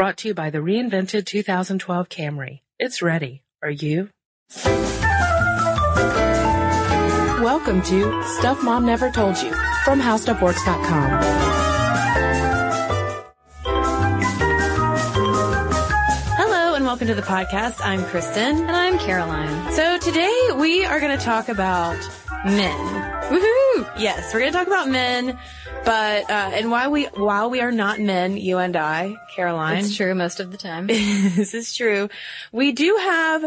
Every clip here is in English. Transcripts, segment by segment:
Brought to you by the reinvented 2012 Camry. It's ready. Are you? Welcome to Stuff Mom Never Told You from HowStuffWorks.com. Hello and welcome to the podcast. I'm Kristen. And I'm Caroline. So today we are going to talk about men. Yes, we're going to talk about men, but uh, and why we while we are not men, you and I, Caroline. It's true most of the time. this is true. We do have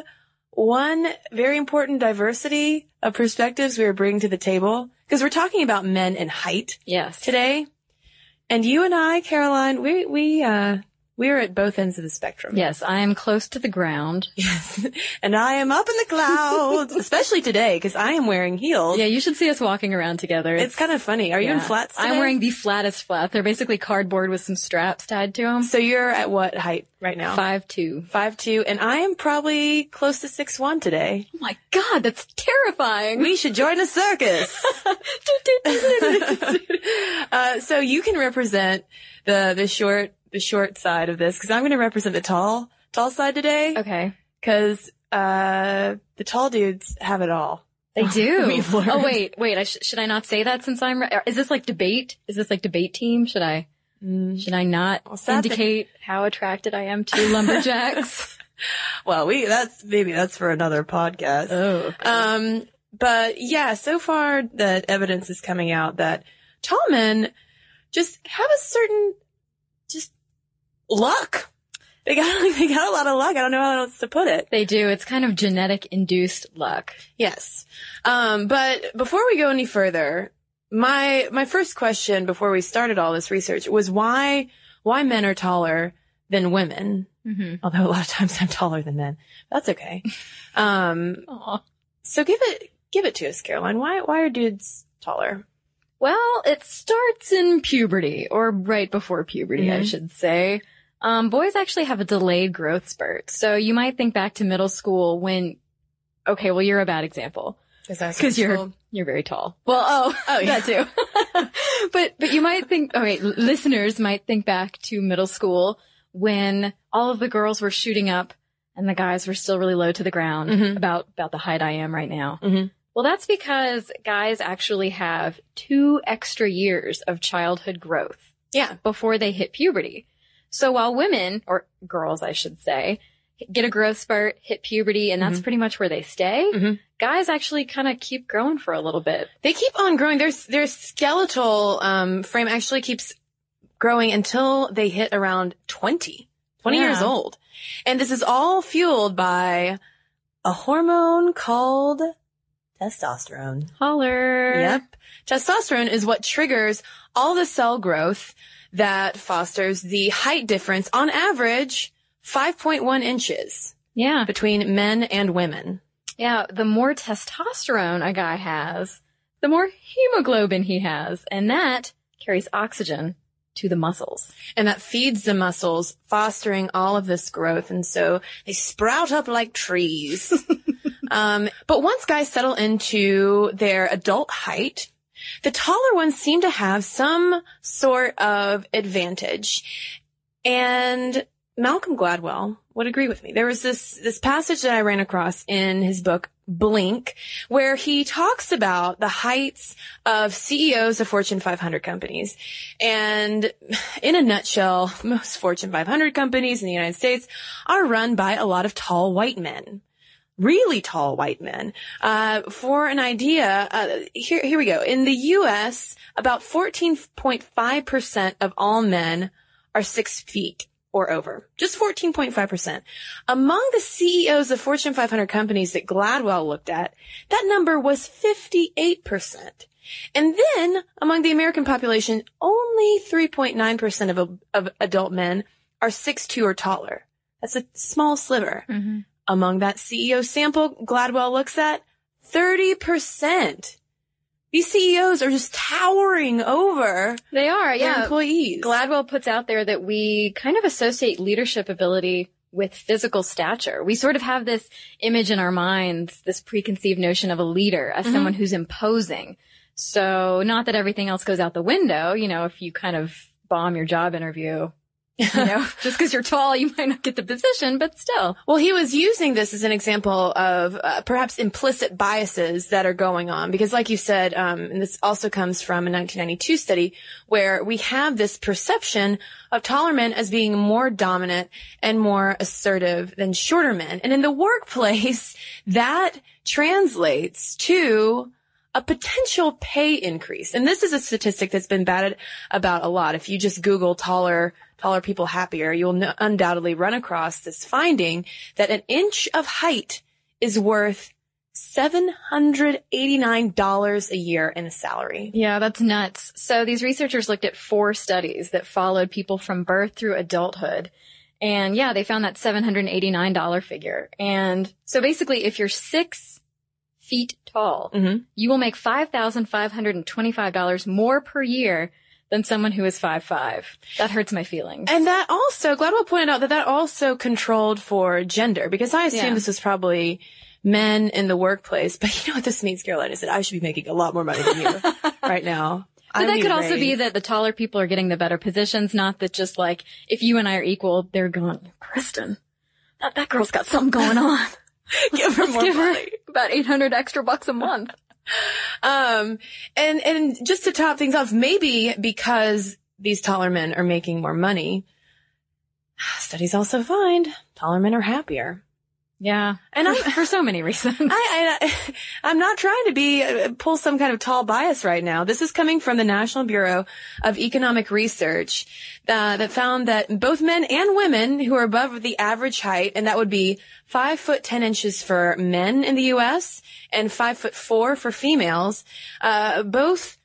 one very important diversity of perspectives we are bringing to the table because we're talking about men and height yes. today. And you and I, Caroline, we we uh we are at both ends of the spectrum. Yes, I am close to the ground. Yes. And I am up in the clouds, especially today because I am wearing heels. Yeah, you should see us walking around together. It's, kind of funny. Are you in flats today? I'm wearing the flattest flats. They're basically cardboard with some straps tied to them. So you're at what height right now? Five two. Five two, and I am probably close to six one today. Oh my god, that's terrifying. We should join a circus. uh, so you can represent the the short the short side of this because I'm going to represent the tall tall side today. Okay. Because uh, the tall dudes have it all. They do. Oh wait, wait. I sh- should I not say that since I'm? Re- is this like debate? Is this like debate team? Should I? Mm. Should I not sad indicate how attracted I am to lumberjacks? Well, we that's maybe that's for another podcast. oh. okay. Um, but yeah, so far the evidence is coming out that tall men just have a certain just luck. They got they got a lot of luck. I don't know how else to put it. They do. It's kind of genetic induced luck. Yes. Um, but before we go any further, my my first question before we started all this research was why why men are taller than women. Mm-hmm. Although a lot of times I'm taller than men. That's okay. Um, so give it give it to us, Caroline. Why why are dudes taller? Well, it starts in puberty, or right before puberty, I Mhm. should say. Um, boys actually have a delayed growth spurt. So you might think back to middle school when, okay, well, you're a bad example. Because you're you're very tall. Well, oh, Oh, yeah. that too. but but you might think, okay, l- listeners might think back to middle school when all of the girls were shooting up and the guys were still really low to the ground. Mhm. About about the height I am right now. Mhm. Well, that's because guys actually have two extra years of childhood growth Yeah. before they hit puberty. So while women, or girls, I should say, get a growth spurt, hit puberty, and that's pretty much where they stay, Mhm. guys actually kind of keep growing for a little bit. They keep on growing. Their their skeletal um, frame actually keeps growing until they hit around 20, 20 Yeah. years old. And this is all fueled by a hormone called testosterone. Holler. Yep. Testosterone is what triggers all the cell growth that fosters the height difference on average 5.1 inches Yeah. between men and women. Yeah. The more testosterone a guy has, the more hemoglobin he has, and that carries oxygen to the muscles. And that feeds the muscles, fostering all of this growth. And so they sprout up like trees. um, but once guys settle into their adult height, the taller ones seem to have some sort of advantage. And Malcolm Gladwell would agree with me. There was this, this passage that I ran across in his book, Blink, where he talks about the heights of CEOs of Fortune 500 companies. And in a nutshell, most Fortune 500 companies in the United States are run by a lot of tall white men really tall white men. Uh, for an idea, uh, here, here we go. In the U.S., about 14.5% of all men are six feet or over. Just 14.5%. Among the CEOs of Fortune 500 companies that Gladwell looked at, that number was 58%. And then among the American population, only 3.9% of, of adult men are 6'2 or taller. That's a small sliver. Mm-hmm. Among that CEO sample Gladwell looks at, 30%. These CEOs are just towering over. They are, yeah. employees. Gladwell puts out there that we kind of associate leadership ability with physical stature. We sort of have this image in our minds, this preconceived notion of a leader as Mhm. someone who's imposing. So not that everything else goes out the window, you know, if you kind of bomb your job interview, you know, just because you're tall, you might not get the position, but still. Well, he was using this as an example of uh, perhaps implicit biases that are going on because, like you said, um, and this also comes from a 1992 study where we have this perception of taller men as being more dominant and more assertive than shorter men, and in the workplace, that translates to a potential pay increase. And this is a statistic that's been batted about a lot. If you just Google taller, taller people happier, you'll undoubtedly run across this finding that an inch of height is worth $789 a year in a salary. Yeah, that's nuts. So these researchers looked at four studies that followed people from birth through adulthood. And yeah, they found that $789 figure. And so basically, if you're six feet tall, mm-hmm. you will make $5,525 more per year than someone who is five five. That hurts my feelings. And that also, Gladwell pointed out that that also controlled for gender because I assume Yeah. this was probably men in the workplace. But you know what this means, Caroline, is that I should be making a lot more money than you right now. But that could also be that the taller people are getting the better positions, not that just like, if you and I are equal, they're going, Kristen, that, that girl's got something going on. give her Let's more give her money. about 800 extra bucks a month. Um, and, and just to top things off, maybe because these taller men are making more money, studies also find taller men are happier. Yeah. And for, for so many reasons. I, I, I'm not trying to be, uh, pull some kind of tall bias right now. This is coming from the National Bureau of Economic Research, uh, that found that both men and women who are above the average height, and that would be five foot ten inches for men in the U.S. and five foot four for females, uh, both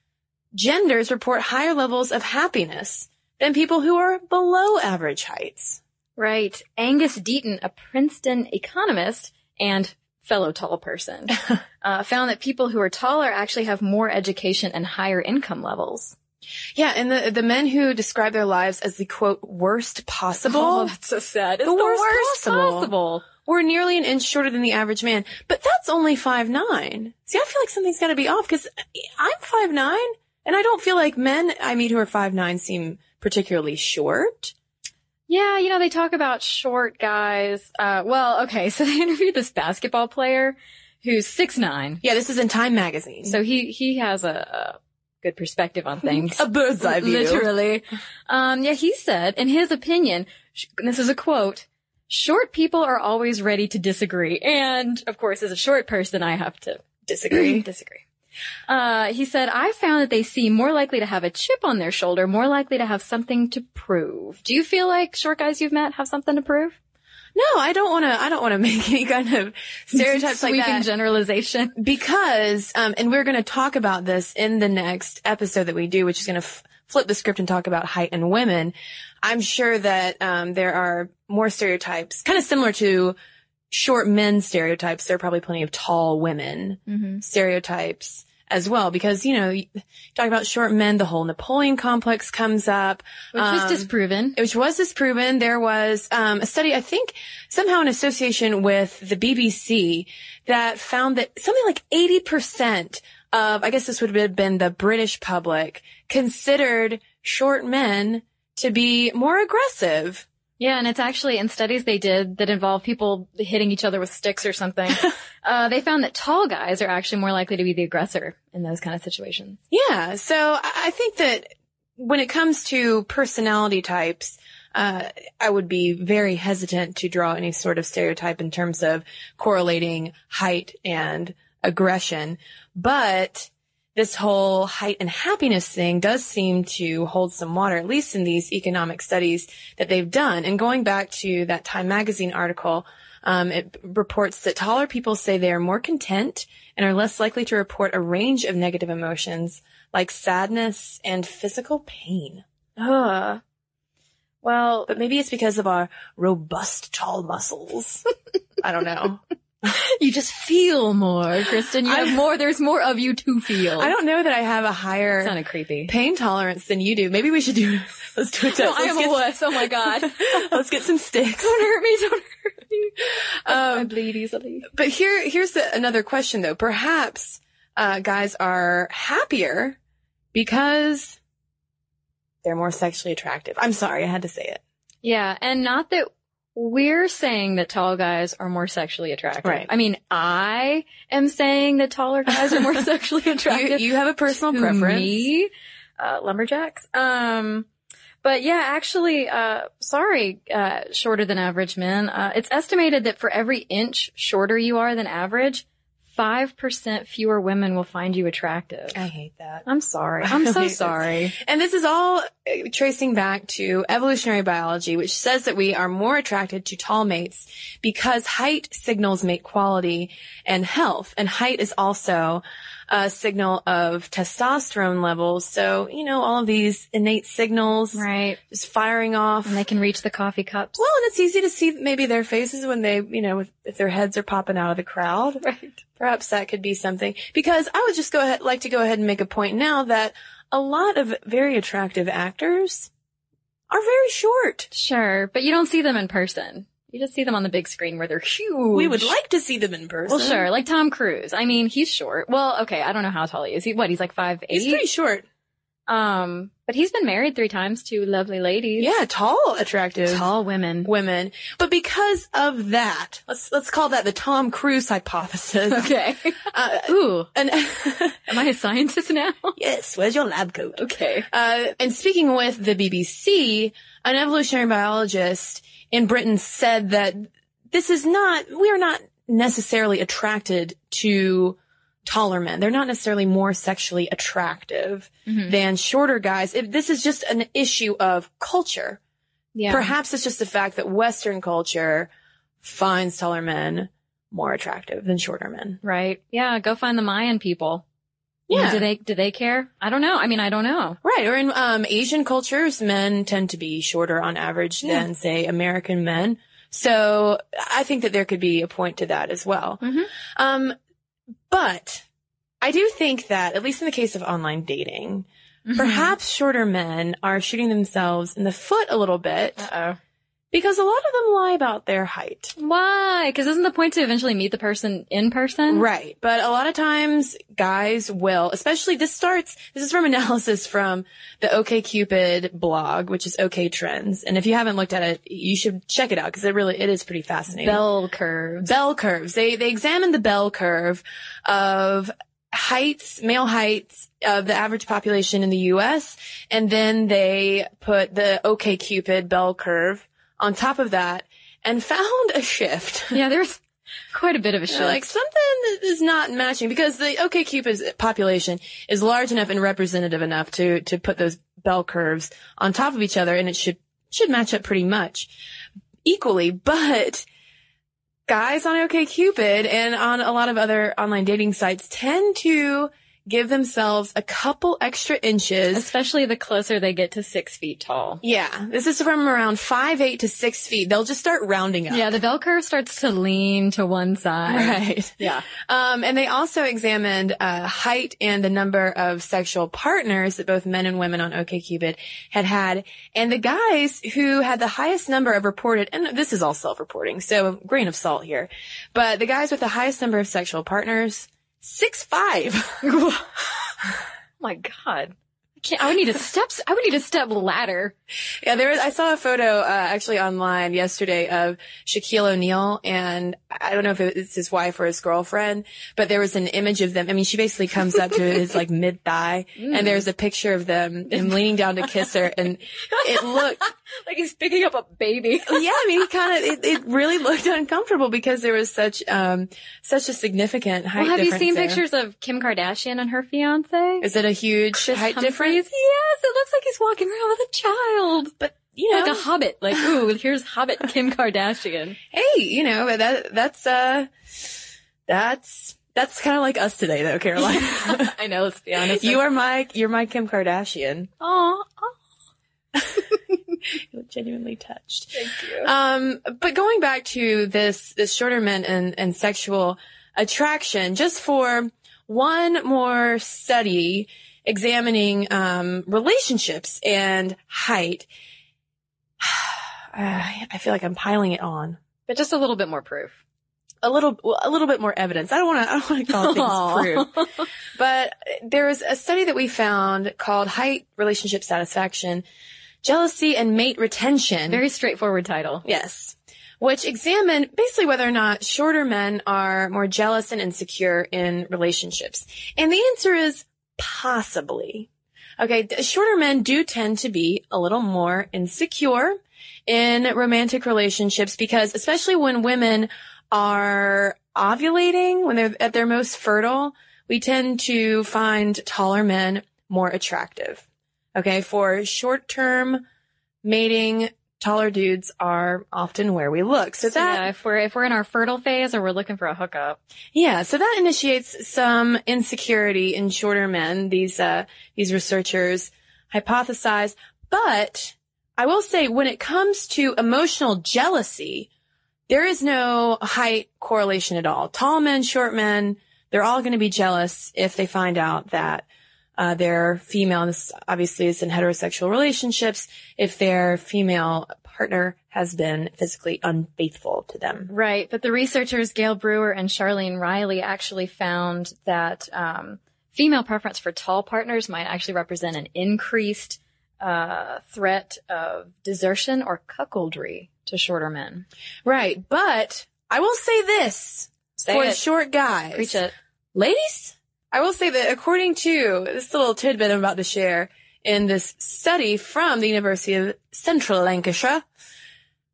genders report higher levels of happiness than people who are below average heights. Right. Angus Deaton, a Princeton economist and fellow tall person, uh, found that people who are taller actually have more education and higher income levels. Yeah, and the the men who describe their lives as the quote worst possible. Oh, that's so sad. It's the, the worst, worst possible. possible. We're nearly an inch shorter than the average man, but that's only five nine. See, I feel like something's got to be off because I'm five nine, and I don't feel like men I meet who are five nine seem particularly short. Yeah, you know, they talk about short guys. Uh, well, okay, so they interviewed this basketball player who's six nine. Yeah, this is in Time magazine. So he, he has a, a good perspective on things. A bird's eye view. Literally. Um, yeah, he said, in his opinion, sh- this is a quote, short people are always ready to disagree. And of course, as a short person, I have to Disagree. disagree. Uh, he said, I found that they seem more likely to have a chip on their shoulder, more likely to have something to prove. Do you feel like short guys you've met have something to prove? No, I don't want to. I don't want to make any kind of stereotypes like Sweeping that. generalization. because, um, and we're going to talk about this in the next episode that we do, which is going to f- flip the script and talk about height and women. I'm sure that um, there are more stereotypes, kind of similar to short men stereotypes. There are probably plenty of tall women Mm-hmm. stereotypes as well because, you know, talk about short men, the whole Napoleon complex comes up. Which was Um, disproven. which was disproven. There was um, a study, I think, somehow in association with the BBC that found that something like 80% of, I guess this would have been the British public, considered short men to be more aggressive. Yeah, and it's actually in studies they did that involve people hitting each other with sticks or something. uh, they found that tall guys are actually more likely to be the aggressor in those kind of situations. Yeah. So I think that when it comes to personality types, uh, I would be very hesitant to draw any sort of stereotype in terms of correlating height and aggression. But this whole height and happiness thing does seem to hold some water, at least in these economic studies that they've done. And going back to that Time magazine article, um, it reports that taller people say they are more content and are less likely to report a range of negative emotions like sadness and physical pain. Ugh. Well, But maybe it's because of our robust tall muscles. I don't know. you just feel more, Kristen. You I- have more. There's more of you to feel. I don't know that I have a higher Sounded creepy. pain tolerance than you do. Maybe we should do, let's do a test. No, I am get- a wuss. Oh my god. Let's get some sticks. don't hurt me. Don't hurt me. I Um, bleed easily. but here, here's the, another question though. Perhaps, uh, guys are happier because they're more sexually attractive. I'm sorry, I had to say it. Yeah, and not that we're saying that tall guys are more sexually attractive. Right. I mean, I am saying that taller guys are more sexually You, attractive. you have a personal preference. Me, uh, lumberjacks. Um, but yeah, actually, uh, sorry, uh, shorter than average men. Uh, it's estimated that for every inch shorter you are than average, 5% fewer women will find you attractive. I hate that. I'm sorry. I'm so hate this. sorry. And this is all uh, tracing back to evolutionary biology, which says that we are more attracted to tall mates because height signals mate quality and health. And height is also a signal of testosterone levels. So, you know, all of these innate signals Right. just firing off. And they can reach the coffee cups. well, and it's easy to see maybe their faces when they, you know, if, if their heads are popping out of the crowd. Right. Perhaps that could be something. Because I would just go ahead, like to go ahead and make a point now that a lot of very attractive actors are very short. Sure, but you don't see them in person. You just see them on the big screen where they're huge. We would like to see them in person. Well, sure, like Tom Cruise. I mean, he's short. Well, okay, I don't know how tall he is. He what? He's like five eight. He's pretty short. Um, but he's been married three times to lovely ladies. Yeah, tall, attractive tall women. women. But because of that, let's let's call that the Tom Cruise hypothesis. Okay. Uh, Ooh, and am I a scientist now? yes, where's your lab coat? Okay. Uh, and speaking with the BBC, an evolutionary biologist in Britain said that this is not, we are not necessarily attracted to taller men. They're not necessarily more sexually attractive Mhm. than shorter guys. If this is just an issue of culture. Yeah. Perhaps it's just the fact that Western culture finds taller men more attractive than shorter men. Right. Yeah. Go find the Mayan people. Yeah. Do they do they care? I don't know. I mean, I don't know. Right. Or in um, Asian cultures, men tend to be shorter on average Yeah. than, say, American men. So I think that there could be a point to that as well. Mhm. Um, but I do think that, at least in the case of online dating, Mm-hmm. perhaps shorter men are shooting themselves in the foot a little bit Uh because a lot of them lie about their height. Why? Because isn't the point to eventually meet the person in person? Right. But a lot of times guys will, especially this starts, this is from analysis from the OKCupid blog, which is OkTrends. And if you haven't looked at it, you should check it out because it really, it is pretty fascinating. Bell curves. bell curves. They, they examine the bell curve of heights, male heights of the average population in the US. And then they put the OKCupid bell curve on top of that and found a shift. Yeah, there's quite a bit of a shift. Like something is not matching because the OKCupid's population is large enough and representative enough to to put those bell curves on top of each other, and it should should match up pretty much equally. But guys on OKCupid and on a lot of other online dating sites tend to give themselves a couple extra inches. Especially the closer they get to six feet tall. Yeah, this is from around five eight to six feet. They'll just start rounding up. Yeah, the bell curve starts to lean to one side. Right. Yeah. Um, and they also examined uh, height and the number of sexual partners that both men and women on OkCupid had had. And the guys who had the highest number of reported, and this is all self-reporting, so a grain of salt here, but the guys with the highest number of sexual partners, six five. oh my god. I I would need a steps, I would need a step ladder. Yeah, there was, I saw a photo, uh, actually online yesterday of Shaquille O'Neal and I don't know if it's his wife or his girlfriend, but there was an image of them. I mean, she basically comes up to his like mid thigh and there's a picture of them him leaning down to kiss her and it looked like he's picking up a baby. yeah, I mean, he kind of, it, it really looked uncomfortable because there was such, um, such a significant height Well, have you seen there. pictures of Kim Kardashian and her fiance? Is it a huge height Humphries? difference? Yes, it looks like he's walking around with a child. But, you know, Like a hobbit. Like, ooh, here's Hobbit Kim Kardashian. hey, you know, that, that's, uh, that's, that's kind of like us today though, Caroline. I know, let's be honest. you are my, you're my Kim Kardashian. Aw, You look genuinely touched. Thank you. Um, but going back to this, this shorter men and, and sexual attraction, just for one more study examining, um, relationships and height, I feel like I'm piling it on. but just a little bit more proof. a little well, a little bit more evidence. I don't want to I don't want to call things proof. But there is a study that we found called Height Relationship Satisfaction, Jealousy and Mate Retention. Very straightforward title. yes. Which examined basically whether or not shorter men are more jealous and insecure in relationships. And the answer is possibly. Okay, shorter men do tend to be a little more insecure in romantic relationships because especially when women are ovulating, when they're at their most fertile, we tend to find taller men more attractive. Okay, for short-term mating, taller dudes are often where we look. So that yeah, if we're if we're in our fertile phase or we're looking for a hookup, yeah, so that initiates some insecurity in shorter men. These uh, these researchers hypothesize, but I will say when it comes to emotional jealousy, there is no height correlation at all. Tall men, short men, they're all going to be jealous if they find out that uh, their female, and this obviously is in heterosexual relationships, if their female partner has been physically unfaithful to them. right? But the researchers Gayle Brewer and Charlene Riley actually found that um, female preference for tall partners might actually represent an increased uh, threat of desertion or cuckoldry to shorter men. Right. But I will say this Say for it. short guys. Preach it. Ladies, I will say that according to this little tidbit I'm about to share in this study from the University of Central Lancashire,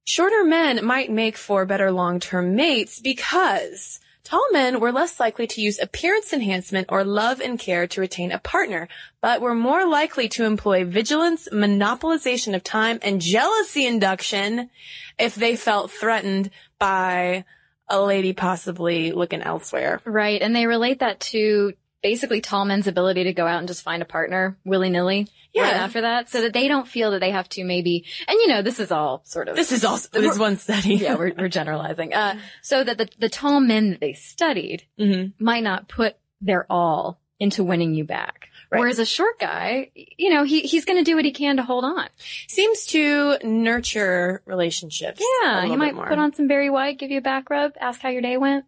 shorter men might make for better long-term mates because tall men were less likely to use appearance enhancement or love and care to retain a partner, but were more likely to employ vigilance, monopolization of time, and jealousy induction if they felt threatened by a lady possibly looking elsewhere. Right. And they relate that to basically tall men's ability to go out and just find a partner willy nilly. Yeah. Right after that. So that they don't feel that they have to maybe, and you know, this is all sort of. This is all, this is one study. yeah, we're, we're generalizing. Uh, so that the, the tall men that they studied Mhm. might not put their all into winning you back. Right. Whereas a short guy, you know, he, he's going to do what he can to hold on. seems to nurture relationships. Yeah. He might put on some Barry White, give you a back rub, ask how your day went.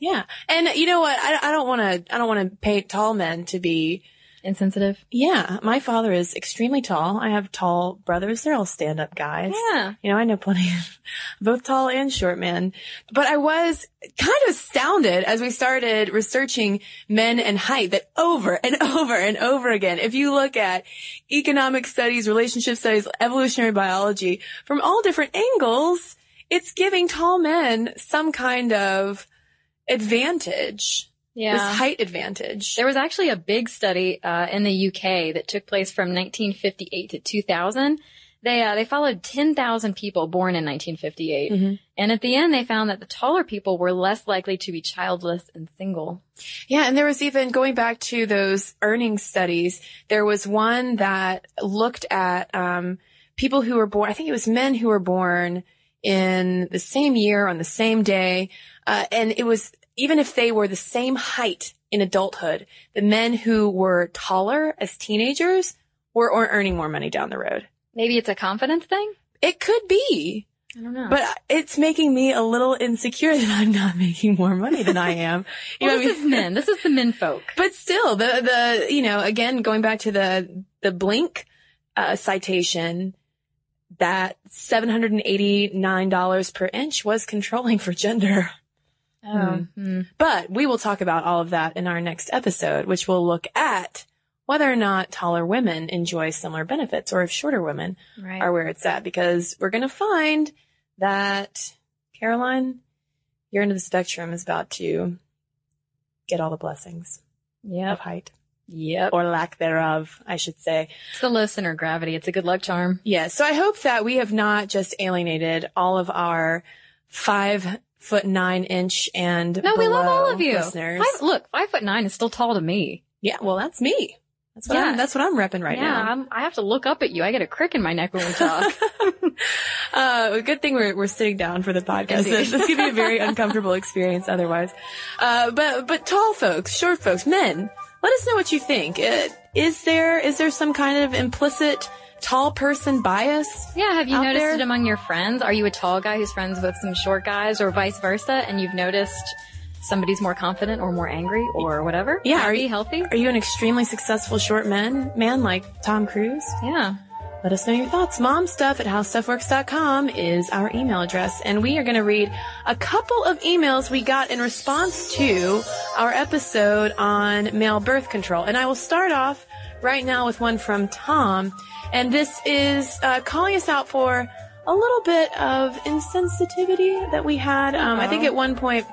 Yeah, and you know what? I, I don't want to. I don't want to paint tall men to be. Insensitive. Yeah, my father is extremely tall. I have tall brothers. They're all stand-up guys. Yeah. You know, I know plenty of both tall and short men. But I was kind of astounded as we started researching men and height that over and over and over again, if you look at economic studies, relationship studies, evolutionary biology, from all different angles, it's giving tall men some kind of advantage. Yeah. This height advantage. There was actually a big study uh, in the UK that took place from 1958 to 2000 They uh, they followed 10,000 people born in 1958, Mm-hmm. and at the end they found that the taller people were less likely to be childless and single. Yeah, and there was even going back to those earnings studies. There was one that looked at um, people who were born. I think it was men who were born in the same year on the same day, uh, and it was even if they were the same height in adulthood, the men who were taller as teenagers were, were earning more money down the road. Maybe it's a confidence thing. It could be. I don't know. But it's making me a little insecure that I'm not making more money than I am. You know this is men. This is the men folk. But still, the the you know again going back to the the Blink uh, citation, that seven hundred and eighty nine dollars per inch was controlling for gender. Oh, hmm. But we will talk about all of that in our next episode, which will look at whether or not taller women enjoy similar benefits or if shorter women right. are where it's at because we're going to find that Caroline, your end of the spectrum is about to get all the blessings of height Yep. or lack thereof, I should say. It's the low center of gravity. It's a good luck charm. Yeah. So I hope that we have not just alienated all of our five foot nine inch and No, we love all of you. listeners. Five, look, five foot nine is still tall to me. Yeah. Well, that's me. That's what Yeah. I'm, that's what I'm repping right yeah, now. I'm, I have to look up at you. I get a crick in my neck when we talk. Uh, good thing we're, we're sitting down for the podcast. This, this could be a very uncomfortable experience otherwise. Uh, but, but tall folks, short folks, men, let us know what you think. Uh, is there, is there some kind of implicit tall person bias? yeah, have you noticed there? it among your friends? Are you a tall guy who's friends with some short guys or vice versa and you've noticed somebody's more confident or more angry or whatever? Yeah, are you- healthy? Are you an extremely successful short man, man like Tom Cruise? yeah. Let us know your thoughts. Momstuff at howstuffworks.com is our email address. And we are going to read a couple of emails we got in response to our episode on male birth control. And I will start off right now with one from Tom. And this is uh, calling us out for a little bit of insensitivity that we had. Um, I think at one point,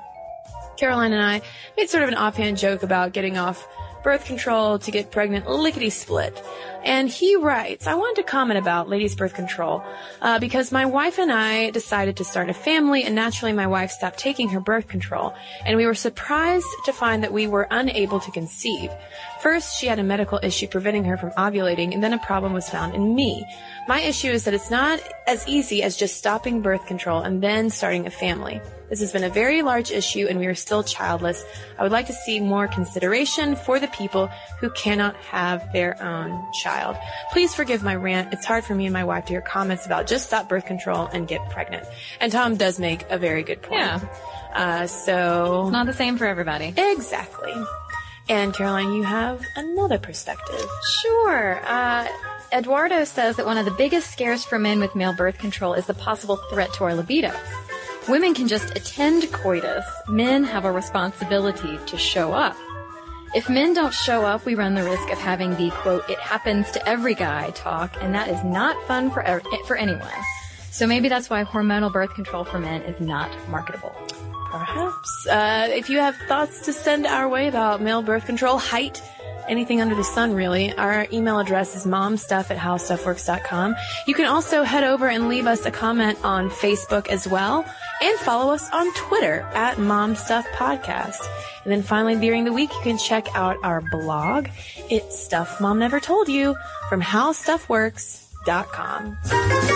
Caroline and I made sort of an offhand joke about getting off birth control to get pregnant lickety split. And he writes, I wanted to comment about ladies' birth control uh, because my wife and I decided to start a family, and naturally, my wife stopped taking her birth control, and we were surprised to find that we were unable to conceive. First, she had a medical issue preventing her from ovulating, and then a problem was found in me. My issue is that it's not as easy as just stopping birth control and then starting a family. This has been a very large issue and we are still childless. I would like to see more consideration for the people who cannot have their own child. Please forgive my rant. It's hard for me and my wife to hear comments about just stop birth control and get pregnant. And Tom does make a very good point. Yeah. Uh, so. Not the same for everybody. Exactly. And Caroline, you have another perspective. Sure. Uh, Eduardo says that one of the biggest scares for men with male birth control is the possible threat to our libido. Women can just attend coitus. Men have a responsibility to show up. If men don't show up, we run the risk of having the quote, it happens to every guy talk, and that is not fun for, ev- for anyone. So maybe that's why hormonal birth control for men is not marketable. Perhaps. Uh, if you have thoughts to send our way about male birth control, height, anything under the sun really, our email address is momstuff at howstuffworks.com. You can also head over and leave us a comment on Facebook as well, and follow us on Twitter at momstuffpodcast. And then finally, during the week, you can check out our blog. It's Stuff Mom Never Told You from howstuffworks.com.